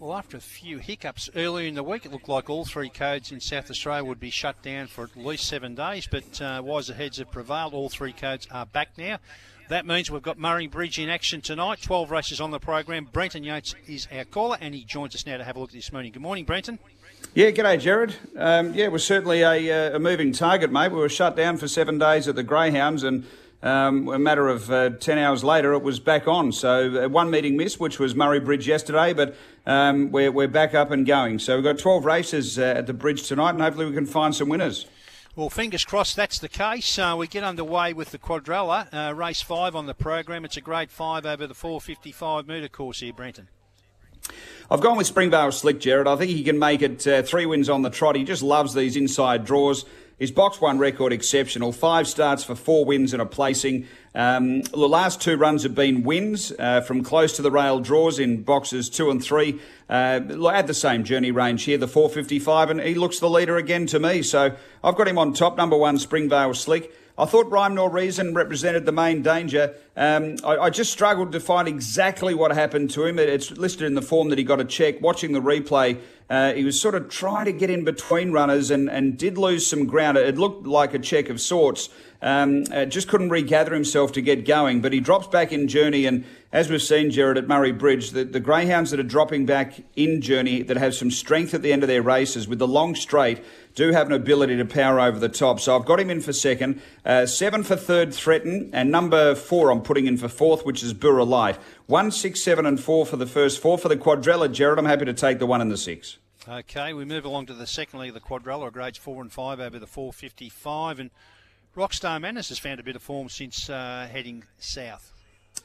Well, after a few hiccups earlier in the week, it looked like all three codes in South Australia would be shut down for at least seven days, but uh, wiser heads have prevailed. All three codes are back now. That means we've got Murray Bridge in action tonight. 12 races on the program. Brenton Yates is our caller, and he joins us now to have a look at this morning. Good morning, Brenton. Yeah, g'day, Jared. Um, yeah, it was certainly a, uh, a moving target, mate. We were shut down for seven days at the Greyhounds, and um, a matter of uh, 10 hours later, it was back on. So, uh, one meeting missed, which was Murray Bridge yesterday, but um, we're, we're back up and going. So, we've got 12 races uh, at the bridge tonight, and hopefully, we can find some winners. Well, fingers crossed that's the case. Uh, we get underway with the quadrella, uh, race five on the program. It's a grade five over the 455 metre course here, Brenton. I've gone with Springvale Slick, Jared. I think he can make it uh, three wins on the trot. He just loves these inside draws. His box one record exceptional. Five starts for four wins and a placing. Um, the last two runs have been wins uh, from close to the rail draws in boxes two and three. Uh, at the same journey range here, the 455, and he looks the leader again to me. So I've got him on top. Number one, Springvale Slick. I thought Rhyme Nor Reason represented the main danger. Um, I, I, just struggled to find exactly what happened to him. It's listed in the form that he got a check. Watching the replay, uh, he was sort of trying to get in between runners and, and did lose some ground. It looked like a check of sorts. Um, uh, just couldn't regather himself to get going, but he drops back in journey. And as we've seen, Jared, at Murray Bridge, the, the greyhounds that are dropping back in journey that have some strength at the end of their races with the long straight do have an ability to power over the top. So I've got him in for second. Uh, seven for third, Threaten. And number four, I'm putting in for fourth, which is Burra Light. One, six, seven, and four for the first four. For the quadrella, Jared, I'm happy to take the one and the six. Okay, we move along to the second leg of the quadrella, grades four and five over the 455. And Rockstar Madness has found a bit of form since uh, heading south.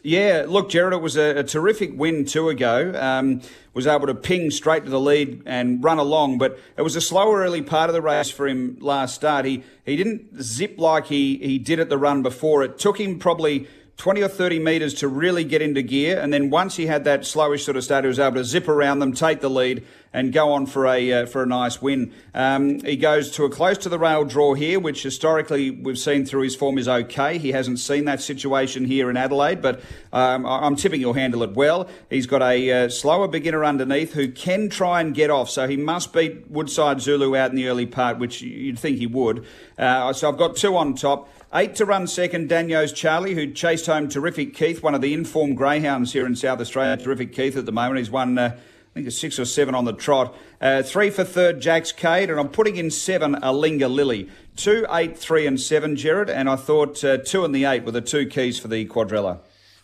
Yeah, look, Jared, it was a, a terrific win two ago. Um, was able to ping straight to the lead and run along, but it was a slower early part of the race for him last start. He he didn't zip like he, he did at the run before. It took him probably 20 or 30 metres to really get into gear. And then once he had that slowish sort of start, he was able to zip around them, take the lead, and go on for a uh, for a nice win. Um, he goes to a close to the rail draw here, which historically we've seen through his form is okay. He hasn't seen that situation here in Adelaide, but um, I'm tipping he'll handle it well. He's got a uh, slower beginner underneath who can try and get off, so he must beat Woodside Zulu out in the early part, which you'd think he would. Uh, so I've got two on top. Eight to run second, Daniels Charlie, who chased home Terrific Keith, one of the informed greyhounds here in South Australia. Terrific Keith at the moment. He's won, uh, I think, it's six or seven on the trot. Uh, three for third, Jack's Cade, and I'm putting in seven, Alinga Lily. Two, eight, three, and seven, Jared, and I thought uh, two and the eight were the two keys for the quadrella.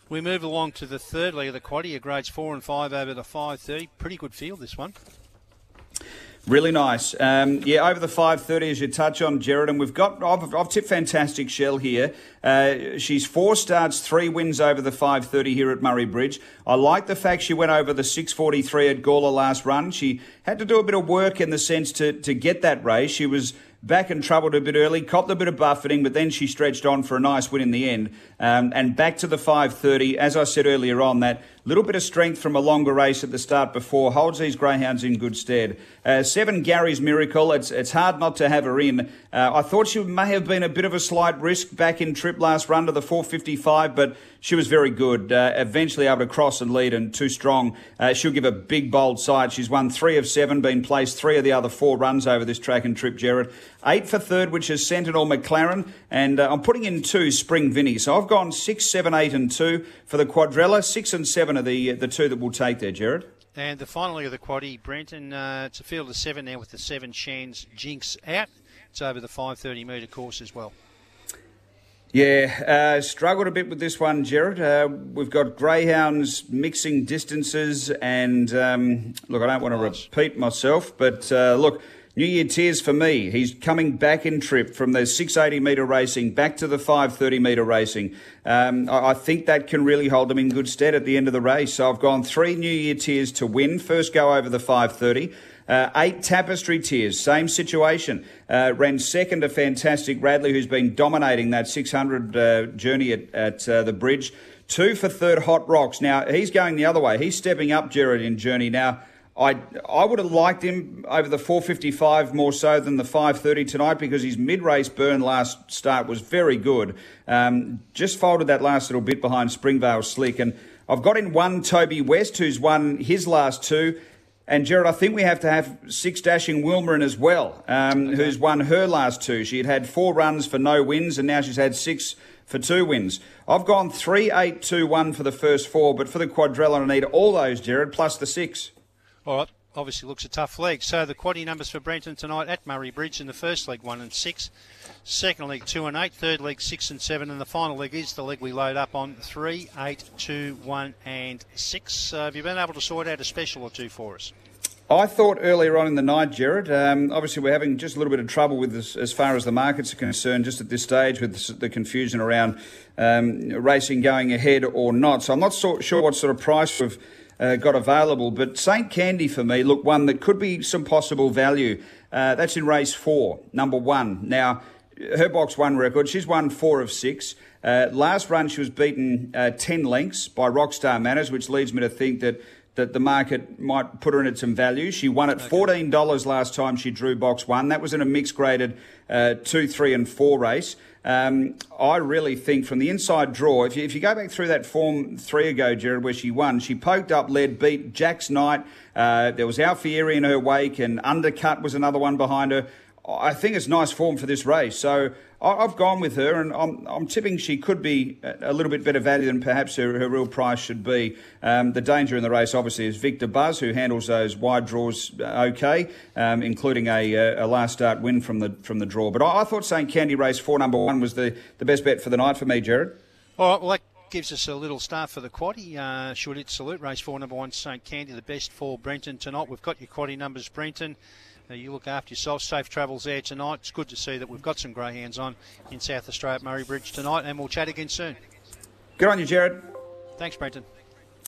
We move along to the third leg of the quaddy, grades four and five over the 530. Pretty good field, this one. Really nice. Um, yeah, over the 5.30 as you touch on, Jared, and we've got, I've, I've tipped Fantastic Shell here. Uh, she's four starts, three wins over the 5.30 here at Murray Bridge. I like the fact she went over the 6.43 at Gawler last run. She had to do a bit of work in the sense to, to get that race. She was back and troubled a bit early, copped a bit of buffeting, but then she stretched on for a nice win in the end. Um, and back to the 5.30, as I said earlier on, that little bit of strength from a longer race at the start before holds these greyhounds in good stead. Uh, seven, Gary's Miracle. It's, it's hard not to have her in. Uh, I thought she may have been a bit of a slight risk back in trip last run to the 455, but she was very good. Uh, eventually able to cross and lead and too strong. Uh, she'll give a big, bold side. She's won three of seven, been placed three of the other four runs over this track and trip, Jared. Eight for third, which is Sentinel McLaren. And uh, I'm putting in two, Spring Vinny. So I've gone six, seven, eight, and two for the quadrella. Six and seven are the, the two that we'll take there, Jared. And the final of the quaddy, Brenton, uh, it's a field of seven now with the seven Shands Jinx out. It's over the 530 metre course as well. Yeah, uh, struggled a bit with this one, Jared. Uh, we've got greyhounds mixing distances, and um, look, I don't want to repeat myself, but uh, look, New Year tears for me. He's coming back in trip from the 680 metre racing back to the 530 metre racing. Um, I, I, think that can really hold him in good stead at the end of the race. So I've gone three New Year tears to win. First go over the 530. Uh, eight tapestry tears, same situation. Uh, ran second to Fantastic Radley, who's been dominating that 600 uh, journey at, at uh, the bridge. Two for third Hot Rocks. Now, he's going the other way. He's stepping up, Jared, in journey. Now, I, I would have liked him over the 455 more so than the 530 tonight because his mid race burn last start was very good. Um, just folded that last little bit behind Springvale Slick. And I've got in one Toby West, who's won his last two. And Jared, I think we have to have six dashing Wilmerin as well, um, okay. who's won her last two. She had had four runs for no wins, and now she's had six for two wins. I've gone three, eight, two, one for the first four, but for the quadrella, I need all those, Jared, plus the six. All right. Obviously, looks a tough leg. So the quaddy numbers for Brenton tonight at Murray Bridge in the first leg, one and six. Second leg, two and eight. Third leg, six and seven. And the final leg is the leg we load up on three, eight, two, one, and six. Uh, have you been able to sort out a special or two for us? I thought earlier on in the night, Jared. Um, obviously, we're having just a little bit of trouble with this as far as the markets are concerned, just at this stage with the confusion around um, racing going ahead or not. So I'm not so, sure what sort of price we've uh, got available. But St. Candy for me, look, one that could be some possible value. Uh, that's in race four, number one. Now, her box one record, she's won four of six. Uh, last run, she was beaten uh, 10 lengths by Rockstar Manners, which leads me to think that that the market might put her in at some value. She won at $14 last time she drew box one. That was in a mixed graded uh, two, three, and four race. Um, I really think from the inside draw, if you, if you go back through that form three ago, Jared, where she won, she poked up, led, beat Jack's Knight. Uh, there was Alfieri in her wake, and Undercut was another one behind her. I think it's nice form for this race. So I've gone with her, and I'm, I'm tipping she could be a little bit better value than perhaps her, her real price should be. Um, the danger in the race, obviously, is Victor Buzz, who handles those wide draws uh, okay, um, including a, a, last start win from the from the draw. But I, I, thought St Candy race four, number one, was the, the best bet for the night for me, Jared. All right, well, that gives us a little start for the quaddy. Uh, should it salute race four, number one, St Candy, the best for Brenton tonight. We've got your quaddy numbers, Brenton. Uh, you look after yourself. Safe travels there tonight. It's good to see that we've got some greyhounds on in South Australia at Murray Bridge tonight, and we'll chat again soon. Good on you, Jared. Thanks, Brenton.